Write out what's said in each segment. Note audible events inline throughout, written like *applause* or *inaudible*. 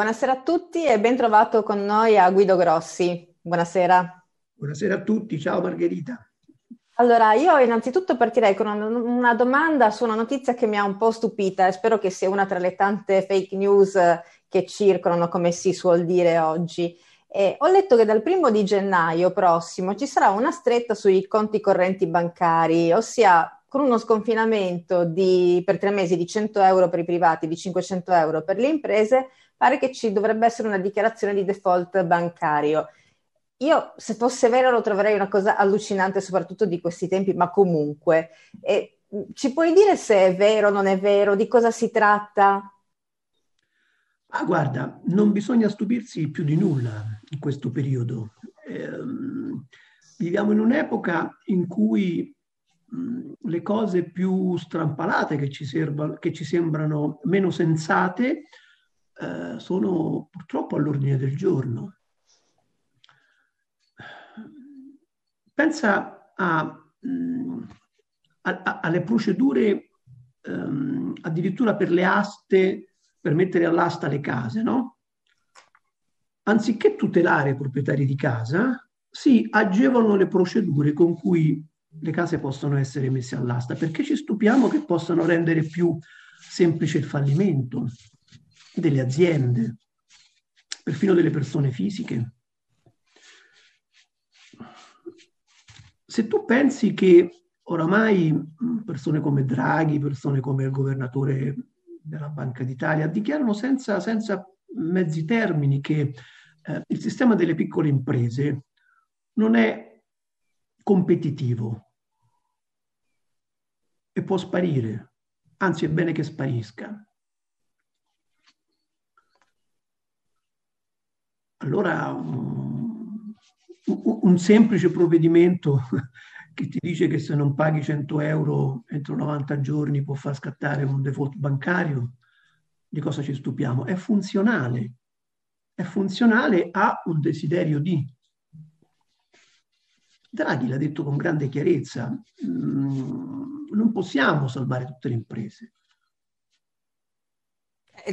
Buonasera a tutti e ben trovato con noi a Guido Grossi. Buonasera. Buonasera a tutti, ciao Margherita. Allora, io innanzitutto partirei con una domanda su una notizia che mi ha un po' stupita e spero che sia una tra le tante fake news che circolano, come si suol dire oggi. E ho letto che dal primo di gennaio prossimo ci sarà una stretta sui conti correnti bancari, ossia con uno sconfinamento di, per tre mesi di 100 euro per i privati, di 500 euro per le imprese, pare che ci dovrebbe essere una dichiarazione di default bancario. Io, se fosse vero, lo troverei una cosa allucinante, soprattutto di questi tempi, ma comunque. E, ci puoi dire se è vero, non è vero, di cosa si tratta? Ah, guarda, non bisogna stupirsi più di nulla in questo periodo. Eh, viviamo in un'epoca in cui mh, le cose più strampalate che ci, serva, che ci sembrano meno sensate eh, sono purtroppo all'ordine del giorno. Pensa a, mh, mm, a, a, alle procedure um, addirittura per le aste, per mettere all'asta le case, no? Anziché tutelare i proprietari di casa, si agevolano le procedure con cui le case possono essere messe all'asta, perché ci stupiamo che possano rendere più semplice il fallimento delle aziende, perfino delle persone fisiche. Se tu pensi che oramai persone come Draghi, persone come il governatore della Banca d'Italia dichiarano senza, senza mezzi termini che eh, il sistema delle piccole imprese non è competitivo e può sparire, anzi è bene che sparisca. Allora un, un semplice provvedimento *laughs* che ti dice che se non paghi 100 euro entro 90 giorni può far scattare un default bancario, di cosa ci stupiamo? È funzionale, è funzionale a un desiderio di. Draghi l'ha detto con grande chiarezza, mm, non possiamo salvare tutte le imprese,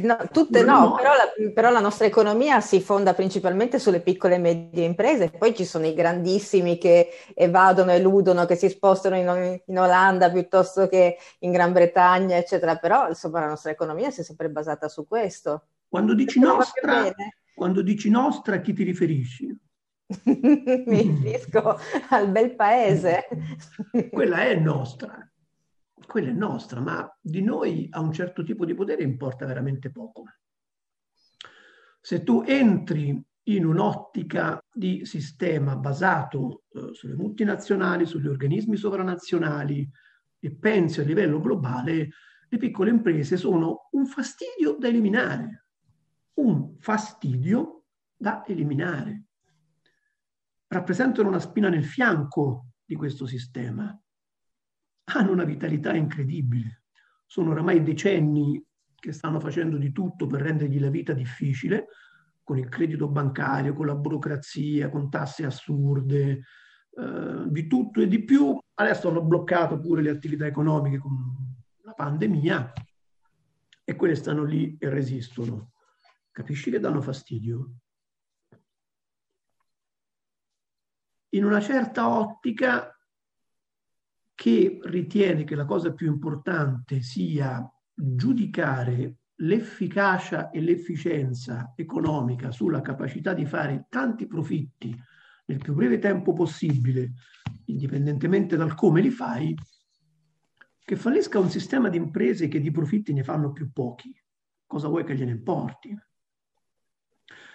no, tutte no, però la, però la, nostra economia si fonda principalmente sulle piccole e medie imprese, poi ci sono i grandissimi che evadono, eludono, che si spostano in, in Olanda piuttosto che in Gran Bretagna, eccetera, però insomma la nostra economia si è sempre basata su questo. Quando dici, nostra, quando dici nostra, a chi ti riferisci? *laughs* Mi riferisco al bel paese. Quella è nostra quella è nostra, ma di noi a un certo tipo di potere importa veramente poco. Se tu entri in un'ottica di sistema basato eh, sulle multinazionali, sugli organismi sovranazionali e pensi a livello globale, le piccole imprese sono un fastidio da eliminare, un fastidio da eliminare. Rappresentano una spina nel fianco di questo sistema hanno una vitalità incredibile. Sono oramai decenni che stanno facendo di tutto per rendergli la vita difficile, con il credito bancario, con la burocrazia, con tasse assurde, eh, di tutto e di più. Adesso hanno bloccato pure le attività economiche con la pandemia e quelle stanno lì e resistono. Capisci che danno fastidio? In una certa ottica che ritiene che la cosa più importante sia giudicare l'efficacia e l'efficienza economica sulla capacità di fare tanti profitti nel più breve tempo possibile, indipendentemente dal come li fai, che fallisca un sistema di imprese che di profitti ne fanno più pochi. Cosa vuoi che gliene importi?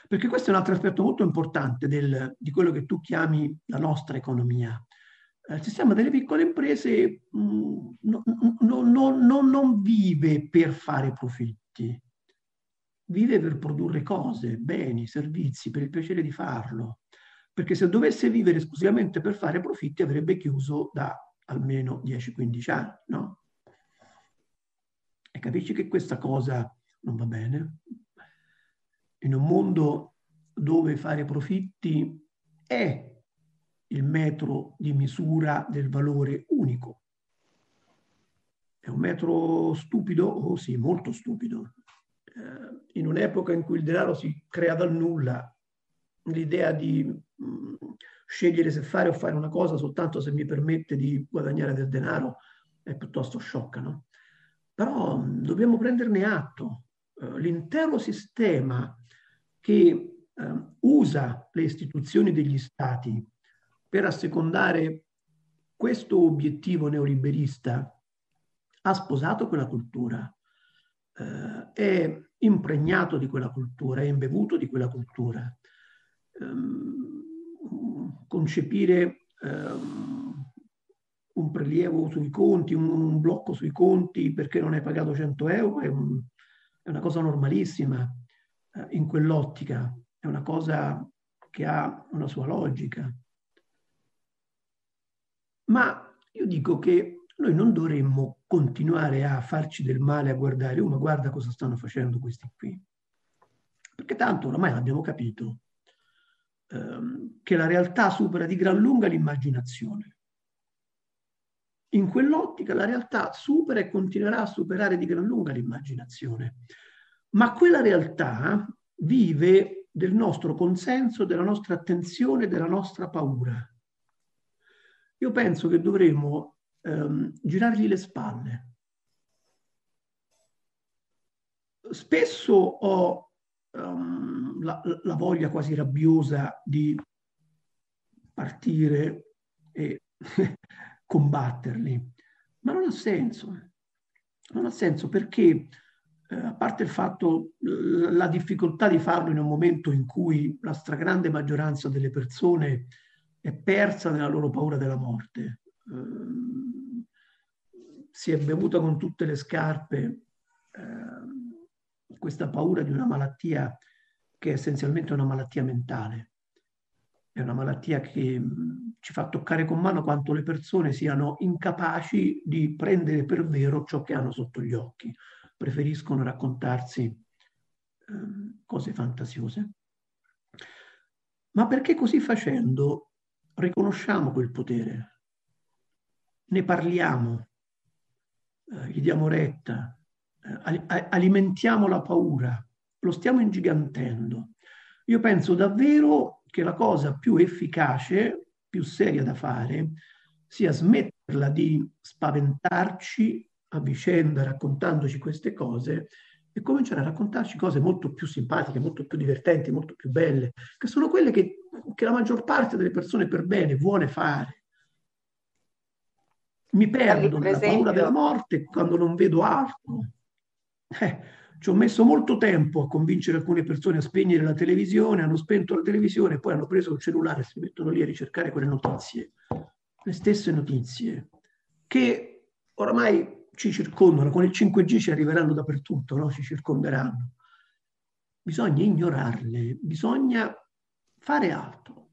Perché questo è un altro aspetto molto importante del, di quello che tu chiami la nostra economia il sistema delle piccole imprese mh, no, no, no, non vive per fare profitti, vive per produrre cose, beni, servizi, per il piacere di farlo. Perché se dovesse vivere esclusivamente per fare profitti avrebbe chiuso da almeno 10-15 anni, no? E capisci che questa cosa non va bene? In un mondo dove fare profitti è il metro di misura del valore unico. È un metro stupido? Oh sì, molto stupido. eh, in un'epoca in cui il denaro si crea dal nulla, l'idea di mh, mm, scegliere se fare o fare una cosa soltanto se mi permette di guadagnare del denaro è piuttosto sciocca, no? Però mh, mm, dobbiamo prenderne atto. Uh, l'intero sistema che uh, usa le istituzioni degli stati per assecondare questo obiettivo neoliberista ha sposato quella cultura, uh, è impregnato di quella cultura, è imbevuto di quella cultura ehm, concepire ehm, un prelievo sui conti, un, un, blocco sui conti perché non hai pagato 100 euro è, un, è una cosa normalissima eh, in quell'ottica, è una cosa che ha una sua logica. Ma io dico che noi non dovremmo continuare a farci del male a guardare, oh ma guarda cosa stanno facendo questi qui. Perché tanto ormai l'abbiamo capito, ehm, che la realtà supera di gran lunga l'immaginazione. In quell'ottica la realtà supera e continuerà a superare di gran lunga l'immaginazione. Ma quella realtà vive del nostro consenso, della nostra attenzione, della nostra paura. Io penso che dovremmo ehm, girargli le spalle. Spesso ho um, la, la, voglia quasi rabbiosa di partire e *laughs* combatterli, ma non ha senso. Non ha senso perché, eh, a parte il fatto, la difficoltà di farlo in un momento in cui la stragrande maggioranza delle persone è persa nella loro paura della morte, eh, si è bevuta con tutte le scarpe. Eh, questa paura di una malattia che è essenzialmente una malattia mentale. È una malattia che ci fa toccare con mano quanto le persone siano incapaci di prendere per vero ciò che hanno sotto gli occhi. Preferiscono raccontarsi eh, cose fantasiose. Ma perché così facendo riconosciamo quel potere, ne parliamo, eh, gli diamo retta, eh, alimentiamo la paura, lo stiamo ingigantendo. Io penso davvero che la cosa più efficace, più seria da fare, sia smetterla di spaventarci a vicenda raccontandoci queste cose e cominciare a raccontarci cose molto più simpatiche, molto più divertenti, molto più belle, che sono quelle che, che la maggior parte delle persone per bene vuole fare. Mi perdo nella paura della morte quando non vedo altro. Eh, ci ho messo molto tempo a convincere alcune persone a spegnere la televisione, hanno spento la televisione, poi hanno preso il cellulare e si mettono lì a ricercare quelle notizie, le stesse notizie, che oramai ci circondano, con il 5G ci arriveranno dappertutto, no? ci circonderanno. Bisogna ignorarle, bisogna fare altro,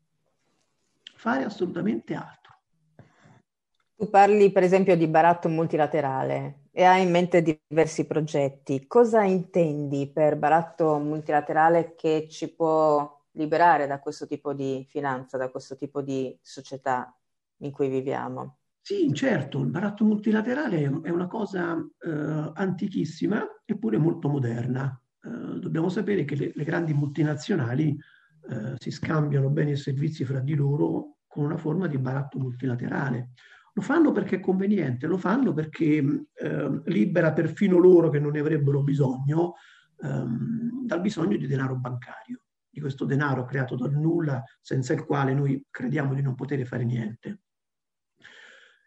fare assolutamente altro. Tu parli per esempio di baratto multilaterale e hai in mente diversi progetti. Cosa intendi per baratto multilaterale che ci può liberare da questo tipo di finanza, da questo tipo di società in cui viviamo? Sì, certo, il baratto multilaterale è una cosa eh, antichissima eppure molto moderna. Eh, dobbiamo sapere che le, le grandi multinazionali eh, si scambiano beni e servizi fra di loro con una forma di baratto multilaterale. Lo fanno perché è conveniente, lo fanno perché eh, libera perfino loro che non ne avrebbero bisogno ehm, dal bisogno di denaro bancario, di questo denaro creato dal nulla senza il quale noi crediamo di non poter fare niente.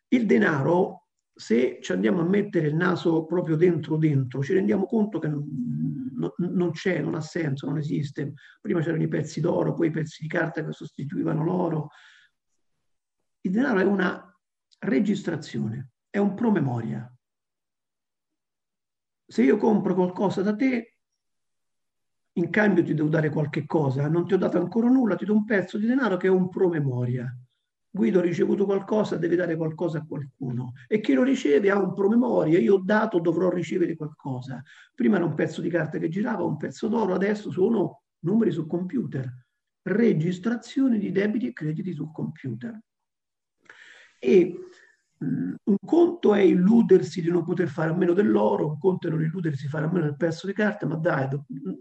Il denaro, se ci andiamo a mettere il naso proprio dentro dentro, ci rendiamo conto che non, non c'è, non ha senso, non esiste. Prima c'erano i pezzi d'oro, poi i pezzi di carta che sostituivano l'oro. Il denaro è una registrazione, è un promemoria. Se io compro qualcosa da te, in cambio ti devo dare qualche cosa, non ti ho dato ancora nulla, ti do un pezzo di denaro che è un promemoria. Guido ha ricevuto qualcosa, deve dare qualcosa a qualcuno. E chi lo riceve ha un promemoria, io ho dato, dovrò ricevere qualcosa. Prima era un pezzo di carta che girava, un pezzo d'oro, adesso sono numeri sul computer, registrazioni di debiti e crediti sul computer. E mm, un conto è illudersi di non poter fare a meno dell'oro, un conto è non illudersi di fare a meno del pezzo di carta, ma dai,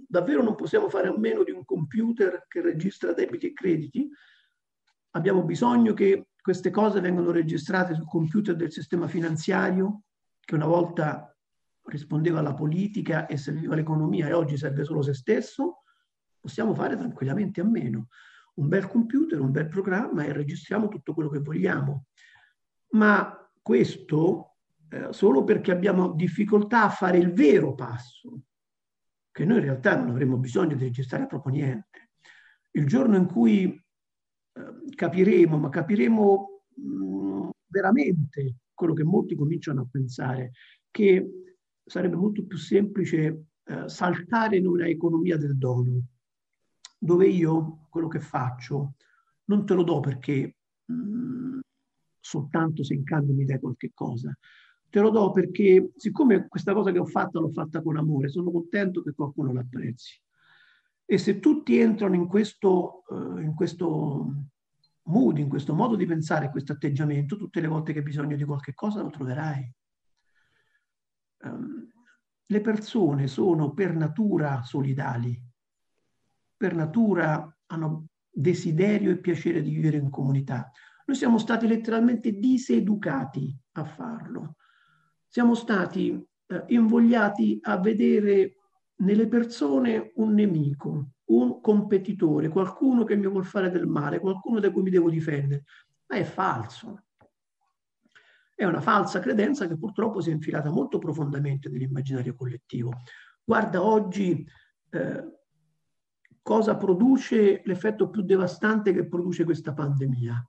davvero non possiamo fare a meno di un computer che registra debiti e crediti? Abbiamo bisogno che queste cose vengano registrate sul computer del sistema finanziario, che una volta rispondeva alla politica e serviva all'economia e oggi serve solo se stesso? Possiamo fare tranquillamente a meno. Un bel computer, un bel programma e registriamo tutto quello che vogliamo. Ma questo eh, solo perché abbiamo difficoltà a fare il vero passo, che noi in realtà non avremmo bisogno di registrare proprio niente. Il giorno in cui capiremo, ma capiremo mm, veramente quello che molti cominciano a pensare, che sarebbe molto più semplice eh, saltare in una economia del dono, dove io quello che faccio non te lo do perché mm, soltanto se in cambio mi dai qualche cosa. Te lo do perché, siccome questa cosa che ho fatto l'ho fatta con amore, sono contento che qualcuno l'apprezzi. E se tutti entrano in questo, uh, in questo mood, in questo modo di pensare, questo atteggiamento, tutte le volte che hai bisogno di qualche cosa lo troverai. Um, le persone sono per natura solidali, per natura hanno desiderio e piacere di vivere in comunità. Noi siamo stati letteralmente diseducati a farlo. Siamo stati eh, invogliati a vedere nelle persone un nemico, un competitore, qualcuno che mi vuole fare del male, qualcuno da cui mi devo difendere. Ma è falso. È una falsa credenza che purtroppo si è infilata molto profondamente nell'immaginario collettivo. Guarda oggi eh, cosa produce l'effetto più devastante che produce questa pandemia.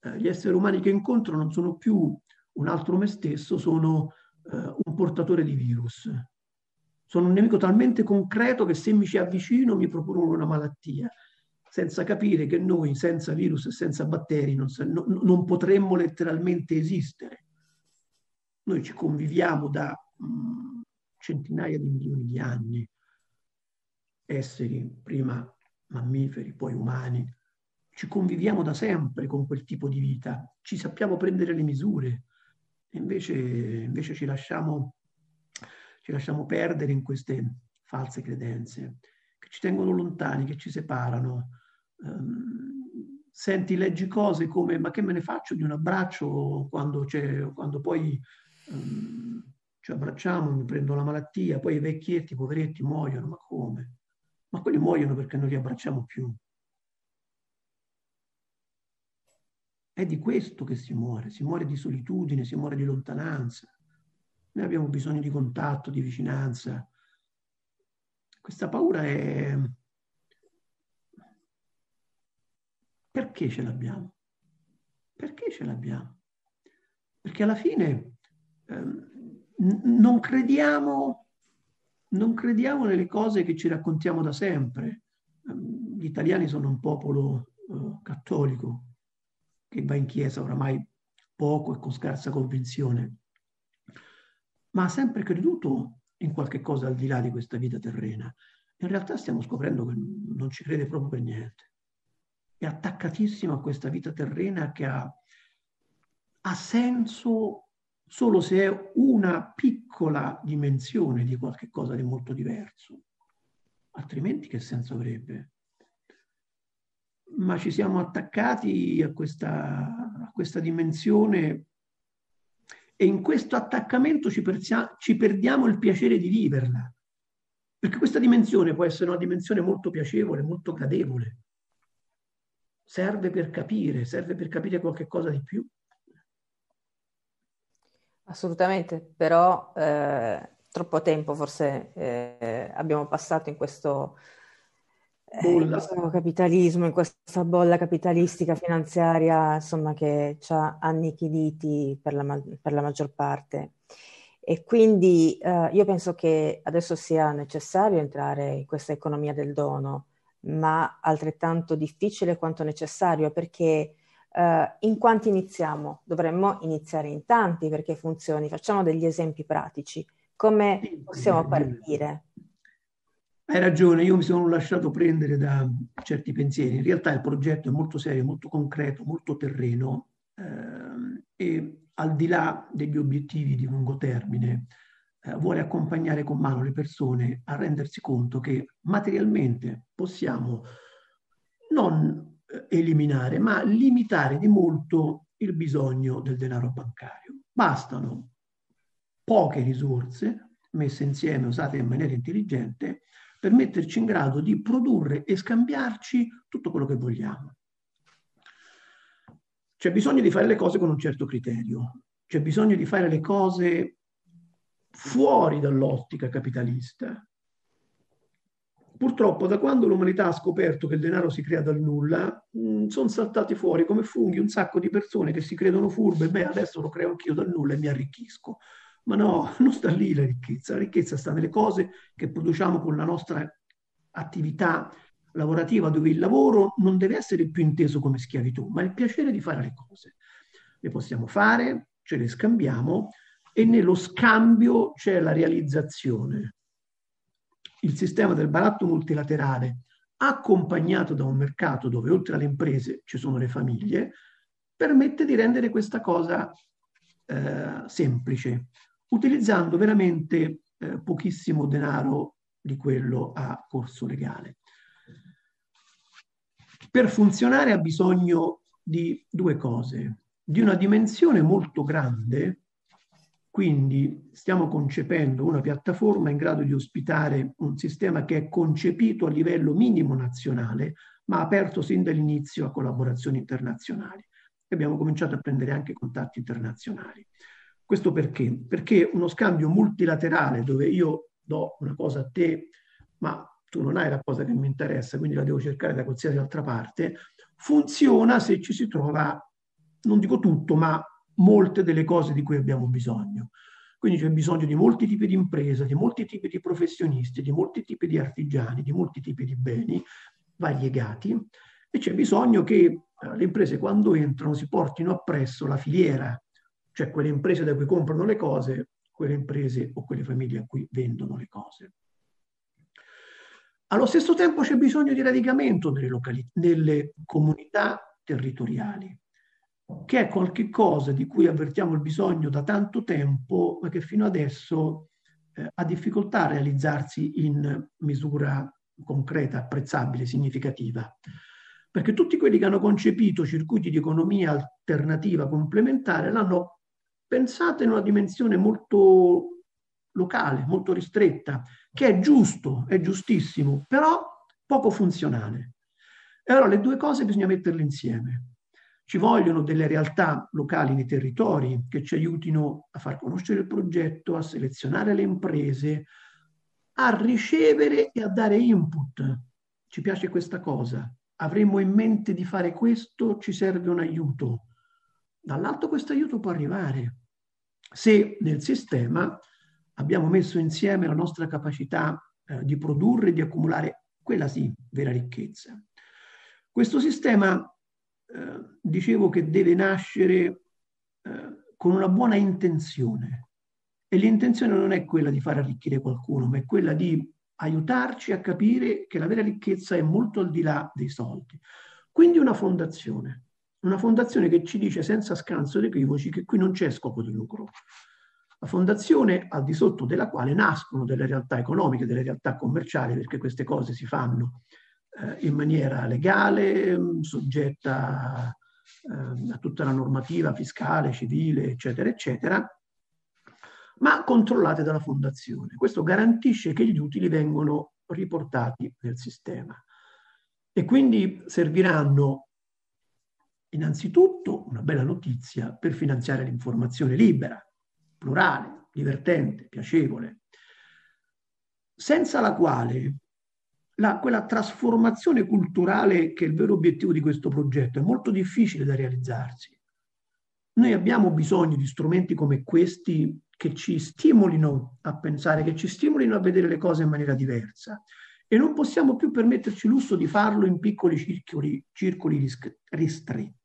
Eh, gli esseri umani che incontro non sono più un altro me stesso, sono eh, un portatore di virus. Sono un nemico talmente concreto che se mi ci avvicino mi procurano una malattia, senza capire che noi senza virus e senza batteri non, non, non potremmo letteralmente esistere. Noi ci conviviamo da mh, mm, centinaia di milioni di anni, esseri prima mammiferi, poi umani, ci conviviamo da sempre con quel tipo di vita, ci sappiamo prendere le misure, invece, invece ci, lasciamo, ci lasciamo perdere in queste false credenze che ci tengono lontani, che ci separano. Um, senti, leggi cose come ma che me ne faccio di un abbraccio quando, quando poi um, ci abbracciamo, mi prendo la malattia, poi i vecchietti, i poveretti muoiono, ma come? Ma quelli muoiono perché non li abbracciamo più. È di questo che si muore, si muore di solitudine, si muore di lontananza. Noi abbiamo bisogno di contatto, di vicinanza. Questa paura è... Perché ce l'abbiamo? Perché ce l'abbiamo? Perché alla fine ehm, non crediamo, non crediamo nelle cose che ci raccontiamo da sempre. Ehm, gli italiani sono un popolo eh, cattolico, che va in chiesa oramai poco e con scarsa convinzione, ma ha sempre creduto in qualche cosa al di là di questa vita terrena. In realtà stiamo scoprendo che non ci crede proprio per niente. È attaccatissimo a questa vita terrena che ha, ha senso solo se è una piccola dimensione di qualche cosa di molto diverso. Altrimenti che senso avrebbe? ma ci siamo attaccati a questa, a questa dimensione e in questo attaccamento ci, persia, ci perdiamo il piacere di viverla. Perché questa dimensione può essere una dimensione molto piacevole, molto gradevole. Serve per capire, serve per capire qualche cosa di più. Assolutamente, però eh, troppo tempo forse eh, abbiamo passato in questo in questo capitalismo, in questa bolla capitalistica finanziaria, insomma, che ci ha annichiliti per la, per la maggior parte. E quindi eh, io penso che adesso sia necessario entrare in questa economia del dono, ma altrettanto difficile quanto necessario, perché eh, in quanti iniziamo? Dovremmo iniziare in tanti perché funzioni. Facciamo degli esempi pratici. Come possiamo partire? Hai ragione, io mi sono lasciato prendere da certi pensieri. In realtà il progetto è molto serio, molto concreto, molto terreno eh, e al di là degli obiettivi di lungo termine, eh, vuole accompagnare con mano le persone a rendersi conto che materialmente possiamo non eh, eliminare, ma limitare di molto il bisogno del denaro bancario. Bastano poche risorse messe insieme, usate in maniera intelligente, per metterci in grado di produrre e scambiarci tutto quello che vogliamo. C'è bisogno di fare le cose con un certo criterio, c'è bisogno di fare le cose fuori dall'ottica capitalista. Purtroppo da quando l'umanità ha scoperto che il denaro si crea dal nulla, mm, sono saltati fuori come funghi un sacco di persone che si credono furbe, beh adesso lo creo anch'io dal nulla e mi arricchisco. Ma no, *laughs* non sta lì la ricchezza, la ricchezza sta nelle cose che produciamo con la nostra attività lavorativa, dove il lavoro non deve essere più inteso come schiavitù, ma il piacere di fare le cose. Le possiamo fare, ce le scambiamo e nello scambio c'è la realizzazione. Il sistema del baratto multilaterale, accompagnato da un mercato dove oltre alle imprese ci sono le famiglie, permette di rendere questa cosa eh, semplice, utilizzando veramente eh, pochissimo denaro di quello a corso legale. Per funzionare ha bisogno di due cose, di una dimensione molto grande, quindi stiamo concependo una piattaforma in grado di ospitare un sistema che è concepito a livello minimo nazionale, ma aperto sin dall'inizio a collaborazioni internazionali. E abbiamo cominciato a prendere anche contatti internazionali. Questo perché? Perché uno scambio multilaterale dove io do una cosa a te, ma tu non hai la cosa che mi interessa, quindi la devo cercare da qualsiasi altra parte, funziona se ci si trova, non dico tutto, ma molte delle cose di cui abbiamo bisogno. Quindi c'è bisogno di molti tipi di imprese, di molti tipi di professionisti, di molti tipi di artigiani, di molti tipi di beni variegati e c'è bisogno che eh, le imprese quando entrano si portino appresso la filiera cioè quelle imprese da cui comprano le cose, quelle imprese o quelle famiglie a cui vendono le cose. Allo stesso tempo c'è bisogno di radicamento nelle, locali- nelle comunità territoriali, che è qualcosa di cui avvertiamo il bisogno da tanto tempo, ma che fino adesso eh, ha difficoltà a realizzarsi in misura concreta, apprezzabile, significativa perché tutti quelli che hanno concepito circuiti di economia alternativa complementare l'hanno pensate in una dimensione molto locale, molto ristretta, che è giusto, è giustissimo, però poco funzionale. E allora le due cose bisogna metterle insieme. Ci vogliono delle realtà locali nei territori che ci aiutino a far conoscere il progetto, a selezionare le imprese, a ricevere e a dare input. Ci piace questa cosa. Avremmo in mente di fare questo, ci serve un aiuto. Dall'alto questo aiuto può arrivare se nel sistema abbiamo messo insieme la nostra capacità eh, di produrre di accumulare quella sì, vera ricchezza. Questo sistema, eh, dicevo che deve nascere eh, con una buona intenzione e l'intenzione non è quella di far arricchire qualcuno, ma è quella di aiutarci a capire che la vera ricchezza è molto al di là dei soldi. Quindi una fondazione una fondazione che ci dice senza scanso ed equivoci che qui non c'è scopo di lucro. La fondazione al di sotto della quale nascono delle realtà economiche, delle realtà commerciali, perché queste cose si fanno eh, in maniera legale, mm, soggetta eh, a tutta la normativa fiscale, civile, eccetera, eccetera, ma controllate dalla fondazione. Questo garantisce che gli utili vengono riportati nel sistema e quindi serviranno Innanzitutto una bella notizia per finanziare l'informazione libera, plurale, divertente, piacevole, senza la quale la, quella trasformazione culturale che è il vero obiettivo di questo progetto è molto difficile da realizzarsi. Noi abbiamo bisogno di strumenti come questi che ci stimolino a pensare, che ci stimolino a vedere le cose in maniera diversa e non possiamo più permetterci il lusso di farlo in piccoli circoli, circoli ristretti.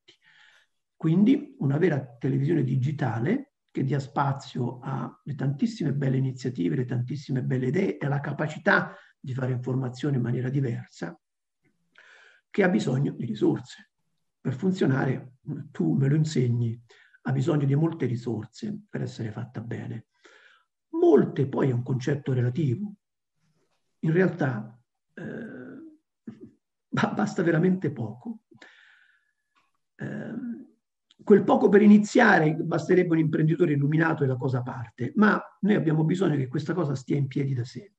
Quindi una vera televisione digitale che dia spazio alle tantissime belle iniziative, le tantissime belle idee e alla capacità di fare informazione in maniera diversa, che ha bisogno di risorse. Per funzionare, tu me lo insegni, ha bisogno di molte risorse per essere fatta bene. Molte poi è un concetto relativo. In realtà eh, *laughs* basta veramente poco. Eh, quel poco per iniziare basterebbe un imprenditore illuminato e la cosa parte, ma noi abbiamo bisogno che questa cosa stia in piedi da sé.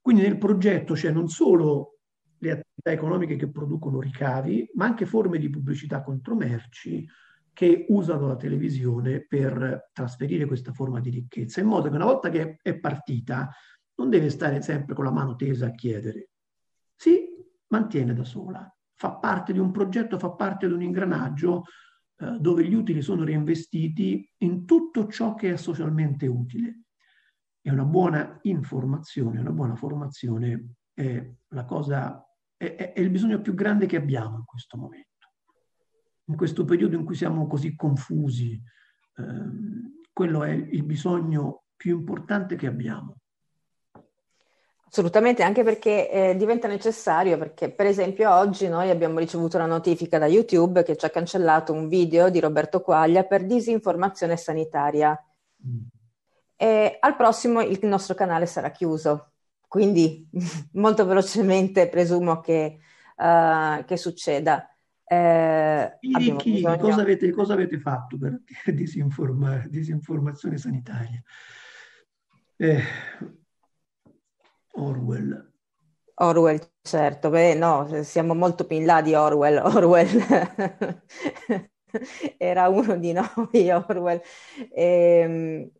Quindi nel progetto c'è non solo le attività economiche che producono ricavi, ma anche forme di pubblicità contro merci che usano la televisione per trasferire questa forma di ricchezza, in modo che una volta che è partita non deve stare sempre con la mano tesa a chiedere. Si mantiene da sola, fa parte di un progetto, fa parte di un ingranaggio eh, dove gli utili sono reinvestiti in tutto ciò che è socialmente utile. E una buona informazione, una buona formazione è cosa è, è, il bisogno più grande che abbiamo in questo momento. In questo periodo in cui siamo così confusi, ehm, quello è il bisogno più importante che abbiamo. Assolutamente, anche perché eh, diventa necessario, perché per esempio oggi noi abbiamo ricevuto una notifica da YouTube che ci ha cancellato un video di Roberto Quaglia per disinformazione sanitaria. Mm. E al prossimo il nostro canale sarà chiuso. Quindi *laughs* molto velocemente presumo che, uh, che succeda. Eh, chi, chi, bisogno... cosa, avete, cosa, avete, fatto per *laughs* disinforma, disinformazione sanitaria? Eh, Orwell. Orwell, certo, beh no, siamo molto più in là di Orwell. *laughs* Orwell era uno di noi, Orwell. E, ehm,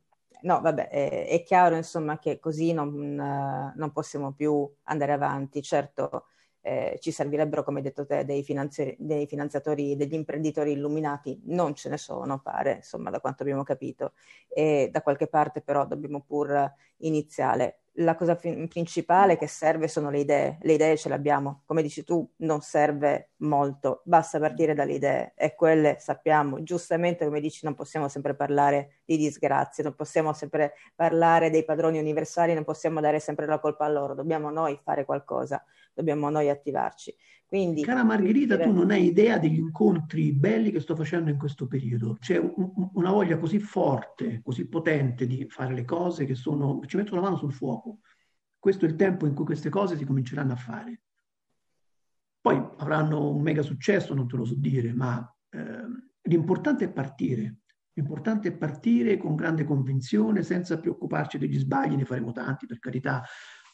no, vabbè, è, è, chiaro insomma che così non, uh, non, possiamo più andare avanti. Certo, eh, ci servirebbero, come hai detto te, dei, finanzi- dei, finanziatori, degli imprenditori illuminati. Non ce ne sono, pare, insomma, da quanto abbiamo capito. E da qualche parte però dobbiamo pur iniziare la cosa fi- principale che serve sono le idee. Le idee ce le abbiamo. Come dici tu, non serve molto, basta partire dalle idee e quelle sappiamo. Giustamente, come dici, non possiamo sempre parlare di disgrazie, non possiamo sempre parlare dei padroni universali, non possiamo dare sempre la colpa a loro. Dobbiamo noi fare qualcosa, dobbiamo noi attivarci. Quindi, Cara Margherita, tu non hai idea degli incontri belli che sto facendo in questo periodo. C'è un, una voglia così forte, così potente di fare le cose che sono, ci metto la mano sul fuoco. Questo è il tempo in cui queste cose si cominceranno a fare. Poi avranno un mega successo, non te lo so dire, ma eh, l'importante è partire. L'importante è partire con grande convinzione, senza preoccuparci degli sbagli, ne faremo tanti per carità,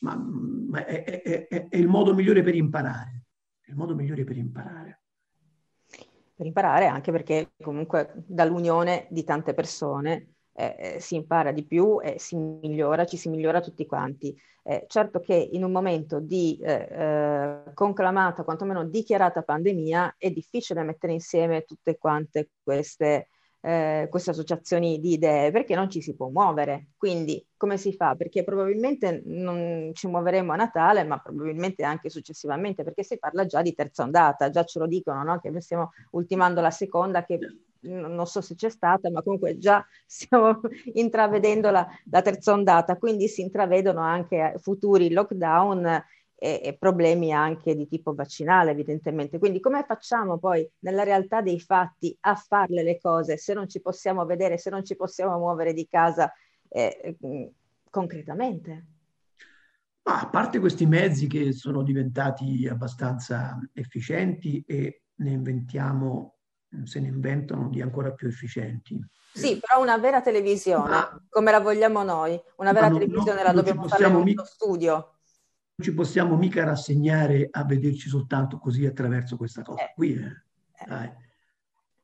ma, ma è, è, è, è il modo migliore per imparare il modo migliore per imparare. Per imparare anche perché comunque dall'unione di tante persone eh, eh, si impara di più e si migliora, ci si migliora tutti quanti. Eh, certo che in un momento di eh, eh conclamata, quantomeno dichiarata pandemia, è difficile mettere insieme tutte quante queste eh, queste associazioni di idee perché non ci si può muovere. Quindi come si fa? Perché probabilmente non ci muoveremo a Natale, ma probabilmente anche successivamente, perché si parla già di terza ondata, già ce lo dicono, no? che stiamo ultimando la seconda che non so se c'è stata, ma comunque già *laughs* stiamo intravedendo la, la terza ondata, quindi si intravedono anche futuri lockdown e, e, problemi anche di tipo vaccinale, evidentemente. Quindi come facciamo poi nella realtà dei fatti a farle le cose se non ci possiamo vedere, se non ci possiamo muovere di casa eh, mm, concretamente? Ma a parte questi mezzi che sono diventati abbastanza efficienti e ne inventiamo, se ne inventano di ancora più efficienti. Sì, però una vera televisione, ma, come la vogliamo noi, una vera televisione non, la dobbiamo fare nel mi... studio ci possiamo mica rassegnare a vederci soltanto così attraverso questa cosa eh. qui. Eh.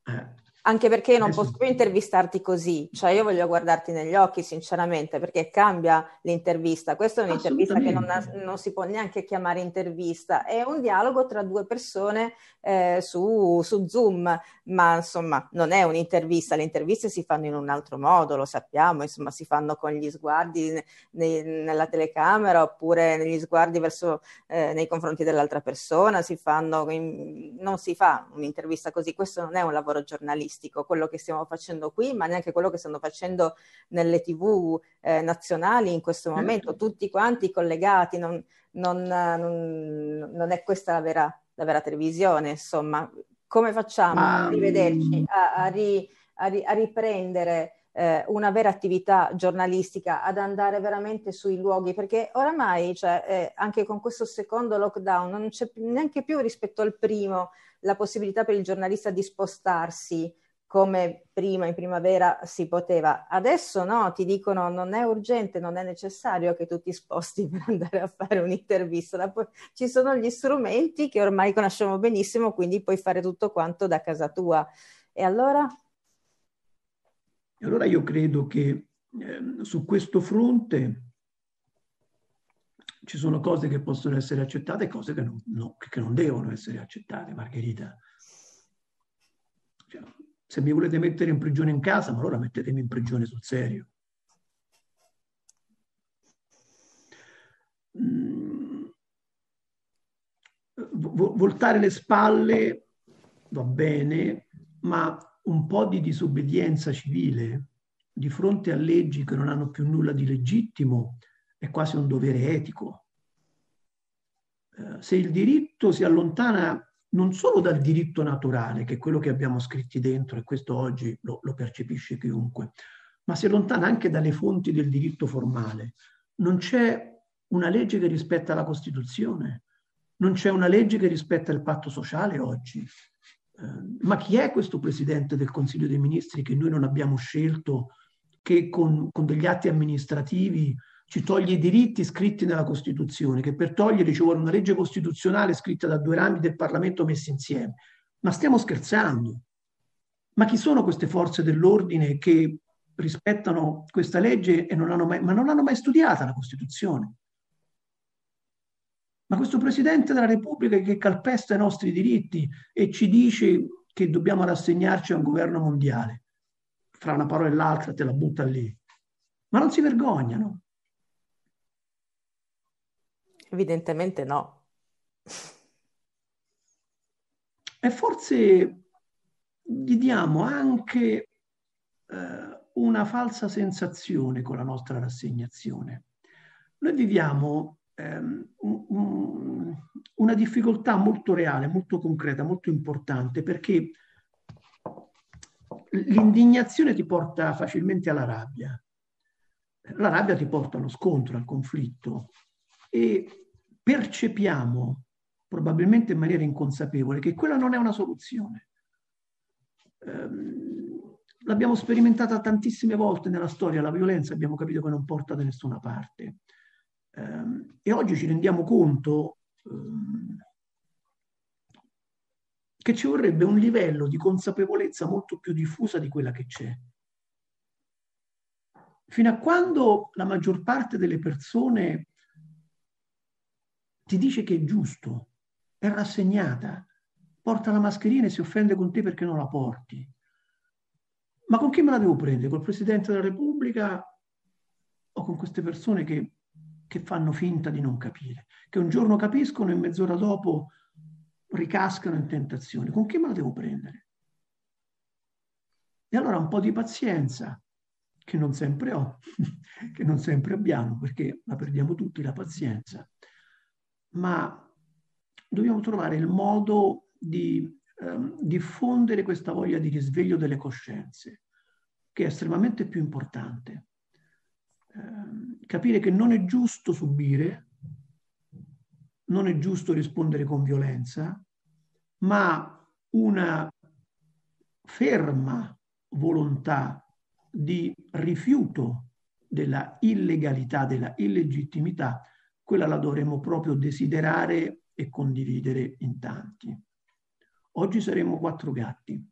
Eh. Anche perché non posso più intervistarti così, cioè io voglio guardarti negli occhi sinceramente perché cambia l'intervista. Questa è un'intervista che non, ha, non, si può neanche chiamare intervista, è un dialogo tra due persone eh, su, su, Zoom, ma insomma non è un'intervista, le interviste si fanno in un altro modo, lo sappiamo, insomma si fanno con gli sguardi ne, nella telecamera oppure negli sguardi verso, eh, nei confronti dell'altra persona, si fanno, in, non si fa un'intervista così, questo non è un lavoro giornalistico giornalistico, quello che stiamo facendo qui, ma neanche quello che stanno facendo nelle tv eh, nazionali in questo certo. momento, tutti quanti collegati, non, non, non, non è questa la vera, la vera, televisione, insomma. Come facciamo ma... a rivederci, a, a, ri, a, ri- a riprendere eh, una vera attività giornalistica, ad andare veramente sui luoghi, perché oramai, cioè, eh, anche con questo secondo lockdown, non c'è neanche più rispetto al primo la possibilità per il giornalista di spostarsi come prima in primavera si poteva. Adesso no, ti dicono non è urgente, non è necessario che tu ti sposti *laughs* per andare a fare un'intervista. Ci sono gli strumenti che ormai conosciamo benissimo, quindi puoi fare tutto quanto da casa tua. E allora allora io credo che eh, su questo fronte ci sono cose che possono essere accettate e cose che non, no, che non devono essere accettate, Margherita. Cioè, se mi volete mettere in prigione in casa, ma allora mettetemi in prigione sul serio. Mm. Voltare le spalle va bene, ma un po' di disobbedienza civile di fronte a leggi che non hanno più nulla di legittimo è quasi un dovere etico. Eh, se il diritto si allontana non solo dal diritto naturale, che è quello che abbiamo scritti dentro, e questo oggi lo, lo percepisce chiunque, ma si allontana anche dalle fonti del diritto formale. Non c'è una legge che rispetta la Costituzione, non c'è una legge che rispetta il patto sociale oggi, Ehm, ma chi è questo Presidente del Consiglio dei Ministri che noi non abbiamo scelto, che con, con degli atti amministrativi ci toglie i diritti scritti nella Costituzione, che per togliere ci vuole una legge costituzionale scritta da due rami del Parlamento messi insieme. Ma stiamo scherzando. Ma chi sono queste forze dell'ordine che rispettano questa legge e non hanno mai, ma non hanno mai studiata la Costituzione? Ma questo Presidente della Repubblica che calpesta i nostri diritti e ci dice che dobbiamo rassegnarci a un governo mondiale, fra una parola e l'altra te la butta lì. Ma non si vergognano? Evidentemente no. E forse gli diamo anche eh, una falsa sensazione con la nostra rassegnazione. Noi viviamo ehm, una difficoltà molto reale, molto concreta, molto importante, perché l'indignazione ti porta facilmente alla rabbia. La rabbia ti porta allo scontro, al conflitto e percepiamo, probabilmente in maniera inconsapevole, che quella non è una soluzione. Ehm, l'abbiamo sperimentata tantissime volte nella storia, la violenza abbiamo capito che non porta da nessuna parte. Um, e oggi ci rendiamo conto um, che ci vorrebbe un livello di consapevolezza molto più diffusa di quella che c'è. Fino a quando la maggior parte delle persone ti dice che è giusto, è rassegnata, porta la mascherina e si offende con te perché non la porti. Ma con chi me la devo prendere? Col Presidente della Repubblica o con queste persone che che fanno finta di non capire, che un giorno capiscono e mezz'ora dopo ricascano in tentazione. Con chi me la devo prendere? E allora un po' di pazienza, che non sempre ho, *laughs* che non sempre abbiamo, perché la perdiamo tutti la pazienza, ma dobbiamo trovare il modo di ehm, diffondere questa voglia di risveglio delle coscienze, che è estremamente più importante. Ehm, capire che non è giusto subire, non è giusto rispondere con violenza, ma una ferma volontà di rifiuto della illegalità, della illegittimità, quella la dovremmo proprio desiderare e condividere in tanti. Oggi saremo quattro gatti,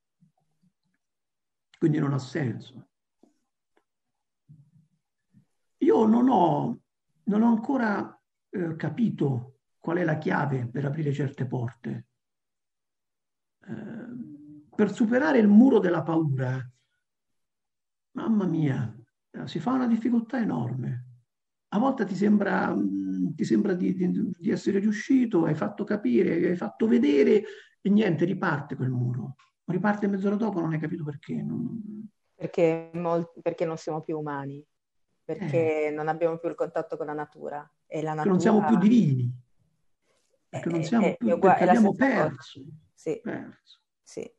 quindi non ha senso. Io non ho, non ho ancora eh, capito qual è la chiave per aprire certe porte. Eh, per superare il muro della paura, mamma mia, si fa una difficoltà enorme. A volte ti sembra, mm, ti sembra di, di, di, essere riuscito, hai fatto capire, hai fatto vedere e niente, riparte quel muro. Riparte mezz'ora dopo, non hai capito perché. Non... Perché, molt- perché non siamo più umani perché eh. non abbiamo più il contatto con la natura. E la natura... non siamo più divini, perché non siamo è, più, è, perché abbiamo perso. Sì. perso. Sì.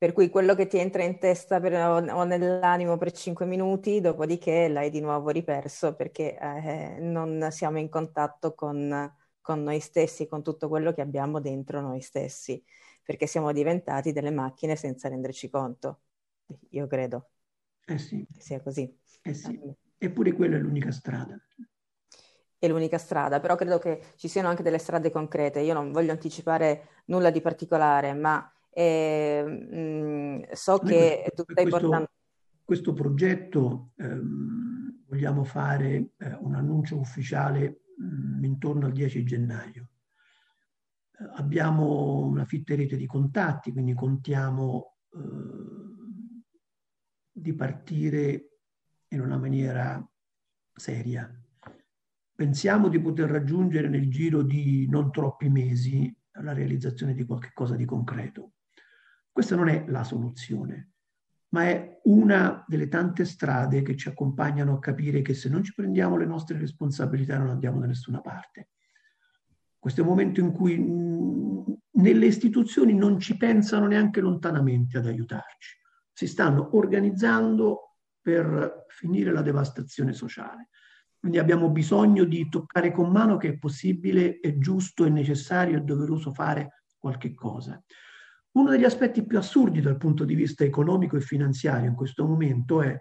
Per cui quello che ti entra in testa per, o nell'animo per cinque minuti, dopodiché l'hai di nuovo riperso perché eh, non siamo in contatto con, con noi stessi, con tutto quello che abbiamo dentro noi stessi, perché siamo diventati delle macchine senza renderci conto. Io credo eh sì. che sia così. Eh sì. Eppure quella è l'unica strada. È l'unica strada, però credo che ci siano anche delle strade concrete. Io non voglio anticipare nulla di particolare, ma e, mh, mm, so Noi che questo, tu stai questo, portando... Questo progetto ehm, vogliamo fare eh, un annuncio ufficiale mh, mm, intorno al 10 gennaio. Eh, abbiamo una fitta rete di contatti, quindi contiamo eh, di partire in una maniera seria. Pensiamo di poter raggiungere nel giro di non troppi mesi la realizzazione di qualche cosa di concreto. Questa non è la soluzione, ma è una delle tante strade che ci accompagnano a capire che se non ci prendiamo le nostre responsabilità non andiamo da nessuna parte. Questo è un momento in cui mh, nelle istituzioni non ci pensano neanche lontanamente ad aiutarci. Si stanno organizzando per finire la devastazione sociale. Quindi abbiamo bisogno di toccare con mano che è possibile, è giusto, è necessario, è doveroso fare qualche cosa. Uno degli aspetti più assurdi dal punto di vista economico e finanziario in questo momento è,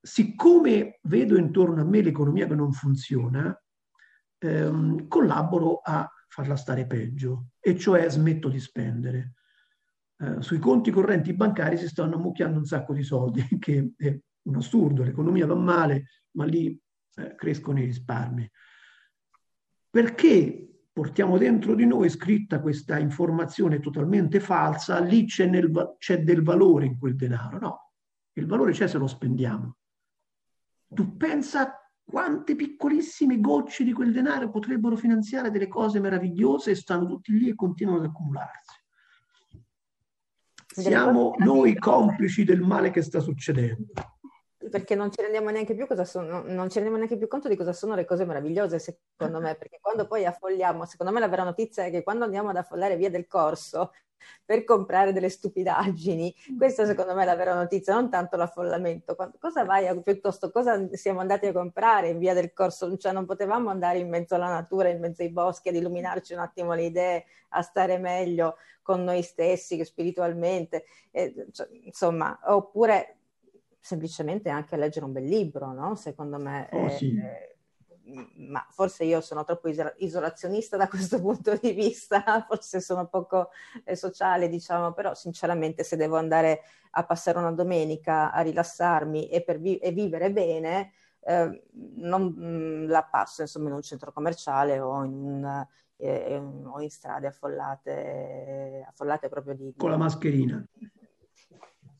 siccome vedo intorno a me l'economia che non funziona, ehm, collaboro a farla stare peggio, e cioè smetto di spendere. Eh, sui conti correnti bancari si stanno ammucchiando un sacco di soldi, *laughs* che è un assurdo, l'economia va male, ma lì eh, crescono i risparmi. Perché portiamo dentro di noi scritta questa informazione totalmente falsa, lì c'è, nel, c'è del valore in quel denaro. No, il valore c'è se lo spendiamo. Tu pensa quante piccolissime gocce di quel denaro potrebbero finanziare delle cose meravigliose e stanno tutti lì e continuano ad accumularsi. Siamo noi complici del male che sta succedendo perché non ci rendiamo neanche più cosa sono, non ci rendiamo neanche più conto di cosa sono le cose meravigliose, secondo me, perché quando poi affolliamo, secondo me la vera notizia è che quando andiamo ad affollare via del corso per comprare delle stupidaggini, questa secondo me è la vera notizia, non tanto l'affollamento. Cosa vai a, piuttosto, cosa siamo andati a comprare in via del corso? Cioè non potevamo andare in mezzo alla natura, in mezzo ai boschi, ad illuminarci un attimo le idee, a stare meglio con noi stessi spiritualmente, eh, cioè, insomma, oppure semplicemente anche a leggere un bel libro, no? Secondo me. Oh, sì. eh, ma forse io sono troppo isolazionista da questo *laughs* punto di vista, forse sono poco eh, sociale, diciamo, però sinceramente se devo andare a passare una domenica a rilassarmi e, vi- e vivere bene, eh, non mh, mm, la passo insomma in un centro commerciale o in, eh, o in strade affollate, affollate proprio di... Con la mascherina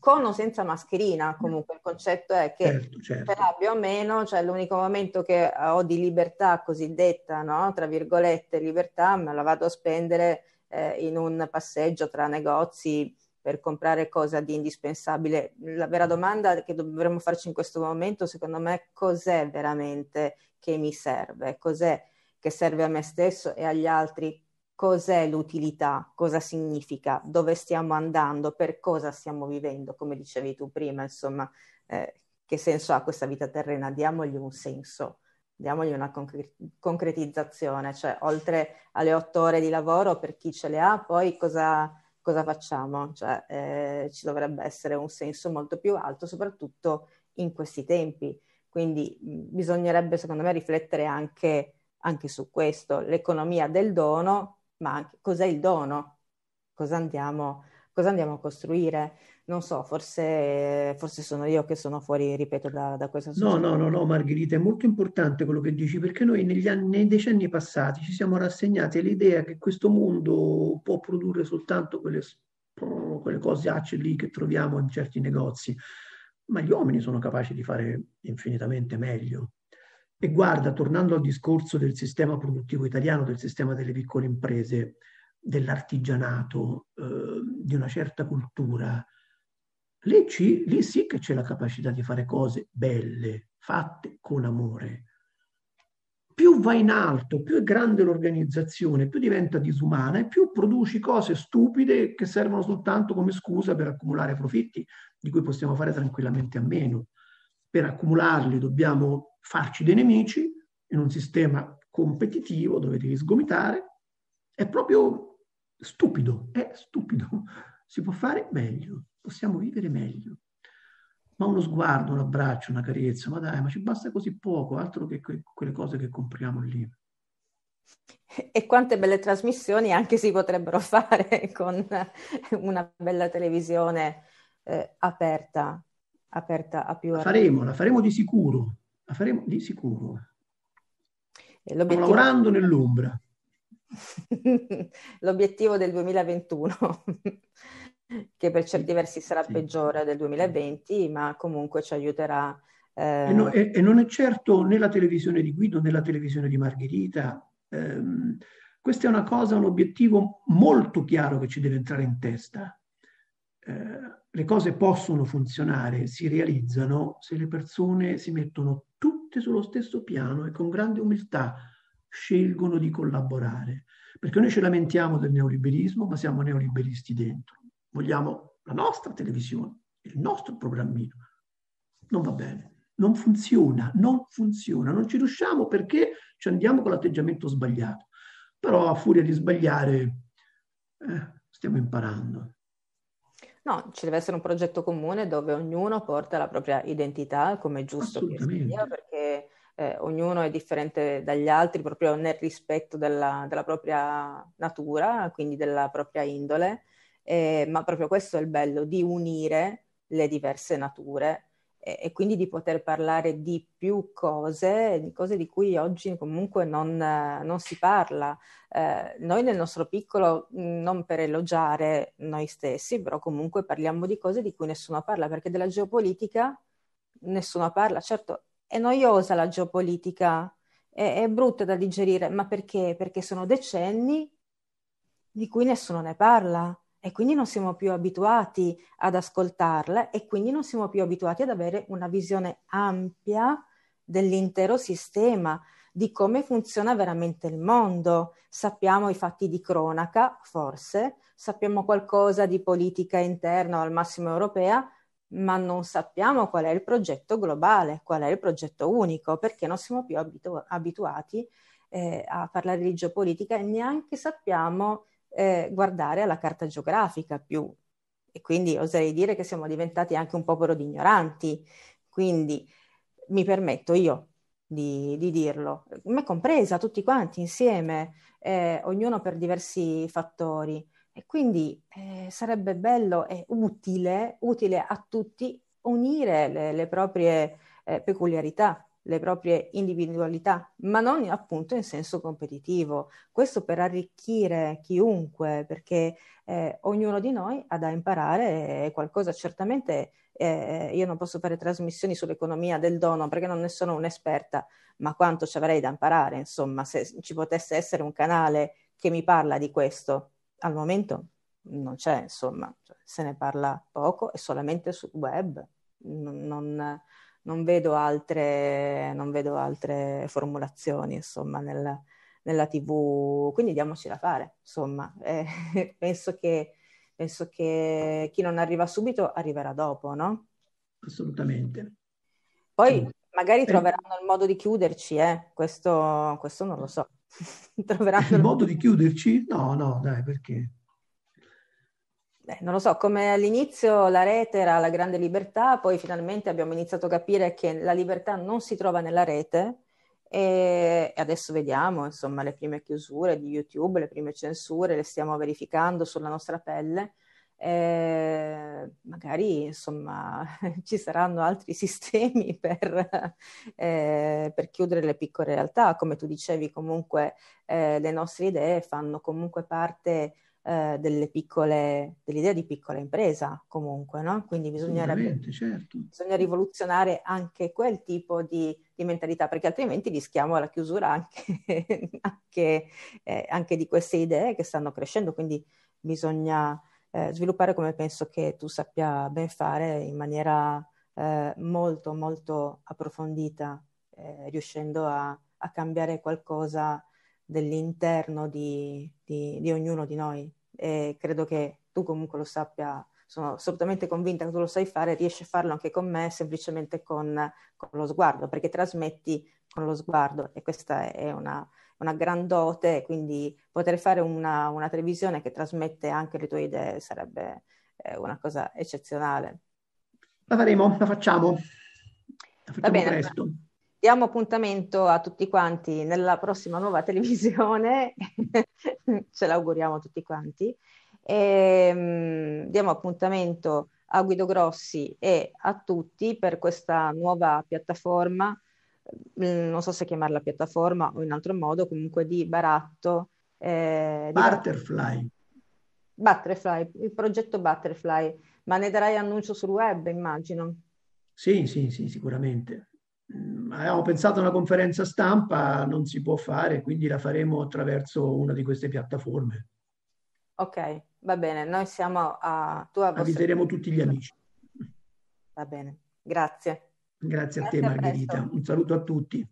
con o senza mascherina, comunque il concetto è che certo, certo. ce l'abbia o meno, cioè l'unico momento che ho di libertà cosiddetta, no? tra virgolette, libertà, me la vado a spendere eh, in un passeggio tra negozi per comprare cose di indispensabile. La vera domanda che dovremmo farci in questo momento, secondo me, è cos'è veramente che mi serve? Cos'è che serve a me stesso e agli altri cos'è l'utilità, cosa significa, dove stiamo andando, per cosa stiamo vivendo, come dicevi tu prima, insomma, eh, che senso ha questa vita terrena? Diamogli un senso, diamogli una concre- concretizzazione, cioè oltre alle otto ore di lavoro per chi ce le ha, poi cosa, cosa facciamo? Cioè, eh, ci dovrebbe essere un senso molto più alto, soprattutto in questi tempi. Quindi mh, bisognerebbe, secondo me, riflettere anche, anche su questo, l'economia del dono ma anche cos'è il dono? Cosa andiamo, cosa andiamo a costruire? Non so, forse, forse, sono io che sono fuori, ripeto, da, da questa società. No, no, no, no, Margherita, è molto importante quello che dici, perché noi negli anni, nei decenni passati ci siamo rassegnati all'idea che questo mondo può produrre soltanto quelle, quelle cose lì che troviamo in certi negozi, ma gli uomini sono capaci di fare infinitamente meglio. E guarda, tornando al discorso del sistema produttivo italiano, del sistema delle piccole imprese, dell'artigianato, eh, di una certa cultura, lì, ci, lì sì che c'è la capacità di fare cose belle, fatte con amore. più va in alto, più è grande l'organizzazione, più diventa disumana e più produci cose stupide che servono soltanto come scusa per accumulare profitti di cui possiamo fare tranquillamente a meno. Per accumularli dobbiamo farci dei nemici in un sistema competitivo dove devi sgomitare. È proprio stupido, è stupido. Si può fare meglio, possiamo vivere meglio ma uno sguardo, un abbraccio, una carezza, ma dai, ma ci basta così poco, altro che que- quelle cose che compriamo lì. E quante belle trasmissioni anche si potrebbero fare *laughs* con una bella televisione eh, aperta, aperta a più... La faremo, la faremo di sicuro, la faremo di sicuro. L'obiettivo... lavorando nell'ombra. *laughs* L'obiettivo del 2021 *laughs* che per certi versi sarà sì. peggiore del 2020, ma comunque ci aiuterà. Eh... E, no, e, e, non è certo né la televisione di Guido né la televisione di Margherita. Eh, questa è una cosa, un obiettivo molto chiaro che ci deve entrare in testa. Eh, le cose possono funzionare, si realizzano se le persone si mettono tutte sullo stesso piano e con grande umiltà scelgono di collaborare. Perché noi ci lamentiamo del neoliberismo, ma siamo neoliberisti dentro vogliamo la nostra televisione, il nostro programmino. Non va bene, non funziona, non funziona, non ci riusciamo perché ci andiamo con l'atteggiamento sbagliato. Però a furia di sbagliare eh, stiamo imparando. No, ci deve essere un progetto comune dove ognuno porta la propria identità, come è giusto che sia, perché eh, ognuno è differente dagli altri proprio nel rispetto della, della propria natura, quindi della propria indole. Eh, ma proprio questo è il bello di unire le diverse nature e, e, quindi di poter parlare di più cose, di cose di cui oggi comunque non, non si parla. Eh, noi nel nostro piccolo, non per elogiare noi stessi, però comunque parliamo di cose di cui nessuno parla, perché della geopolitica nessuno parla. Certo, è noiosa la geopolitica, è, è brutta da digerire, ma perché? Perché sono decenni di cui nessuno ne parla e quindi non siamo più abituati ad ascoltarle e quindi non siamo più abituati ad avere una visione ampia dell'intero sistema, di come funziona veramente il mondo. Sappiamo i fatti di cronaca, forse, sappiamo qualcosa di politica interna o al massimo europea, ma non sappiamo qual è il progetto globale, qual è il progetto unico, perché non siamo più abitu- abituati eh, a parlare di geopolitica e neanche sappiamo eh, guardare alla carta geografica più. E quindi oserei dire che siamo diventati anche un popolo di ignoranti. Quindi mi permetto io di, di dirlo, me compresa, tutti quanti insieme, eh, ognuno per diversi fattori. E quindi eh, sarebbe bello e utile, utile a tutti unire le, le proprie eh, peculiarità le proprie individualità, ma non appunto in senso competitivo. Questo per arricchire chiunque, perché eh, ognuno di noi ha da imparare qualcosa. Certamente eh, io non posso fare trasmissioni sull'economia del dono perché non ne sono un'esperta, ma quanto ci avrei da imparare, insomma, se ci potesse essere un canale che mi parla di questo. Al momento non c'è, insomma, se ne parla poco e solamente sul web. non, non non vedo altre, non vedo altre formulazioni, insomma, nel, nella TV, quindi diamoci da fare, insomma. *laughs* Eh, penso, che, penso che chi non arriva subito arriverà dopo, no? Assolutamente. Poi magari eh. troveranno il modo di chiuderci, eh? questo, questo non lo so. *laughs* troveranno il modo di chiuderci? No, no, dai, perché? Beh, non lo so, come all'inizio la rete era la grande libertà, poi finalmente abbiamo iniziato a capire che la libertà non si trova nella rete e adesso vediamo, insomma, le prime chiusure di YouTube, le prime censure, le stiamo verificando sulla nostra pelle. Eh, magari insomma *laughs* ci saranno altri *laughs* sistemi per, eh, per, chiudere le piccole realtà, come tu dicevi comunque eh, le nostre idee fanno comunque parte eh, delle piccole, dell'idea di piccola impresa comunque, no? Quindi bisognerebbe, certo. bisogna rivoluzionare anche quel tipo di, di, mentalità, perché altrimenti rischiamo la chiusura anche, *laughs* anche, eh, anche, di queste idee che stanno crescendo, quindi bisogna eh, sviluppare come penso che tu sappia ben fare in maniera eh, molto molto approfondita, eh, riuscendo a, a cambiare qualcosa dell'interno di, di, di ognuno di noi. E credo che tu comunque lo sappia sono assolutamente convinta che tu lo sai fare, riesci a farlo anche con me semplicemente con, con lo sguardo, perché trasmetti con lo sguardo e questa è una, una gran dote, quindi poter fare una, una, televisione che trasmette anche le tue idee sarebbe eh, una cosa eccezionale. La faremo, la facciamo. La facciamo Va bene. presto. Diamo appuntamento a tutti quanti nella prossima nuova televisione, *laughs* ce l'auguriamo tutti quanti. E, um, diamo appuntamento a Guido Grossi e a tutti per questa nuova piattaforma, mm, non so se chiamarla piattaforma o in altro modo, comunque di baratto. Eh, Butterfly. Di... Butterfly, il progetto Butterfly, ma ne darai annuncio sul web, immagino. Sì, sì, sì, sicuramente. Mm, avevamo pensato a una conferenza stampa, non si può fare, quindi la faremo attraverso una di queste piattaforme. Ok, va bene, noi siamo a tua Avviseremo tutti gli amici. Va bene, grazie. Grazie a Grazie te Margherita, un saluto a tutti.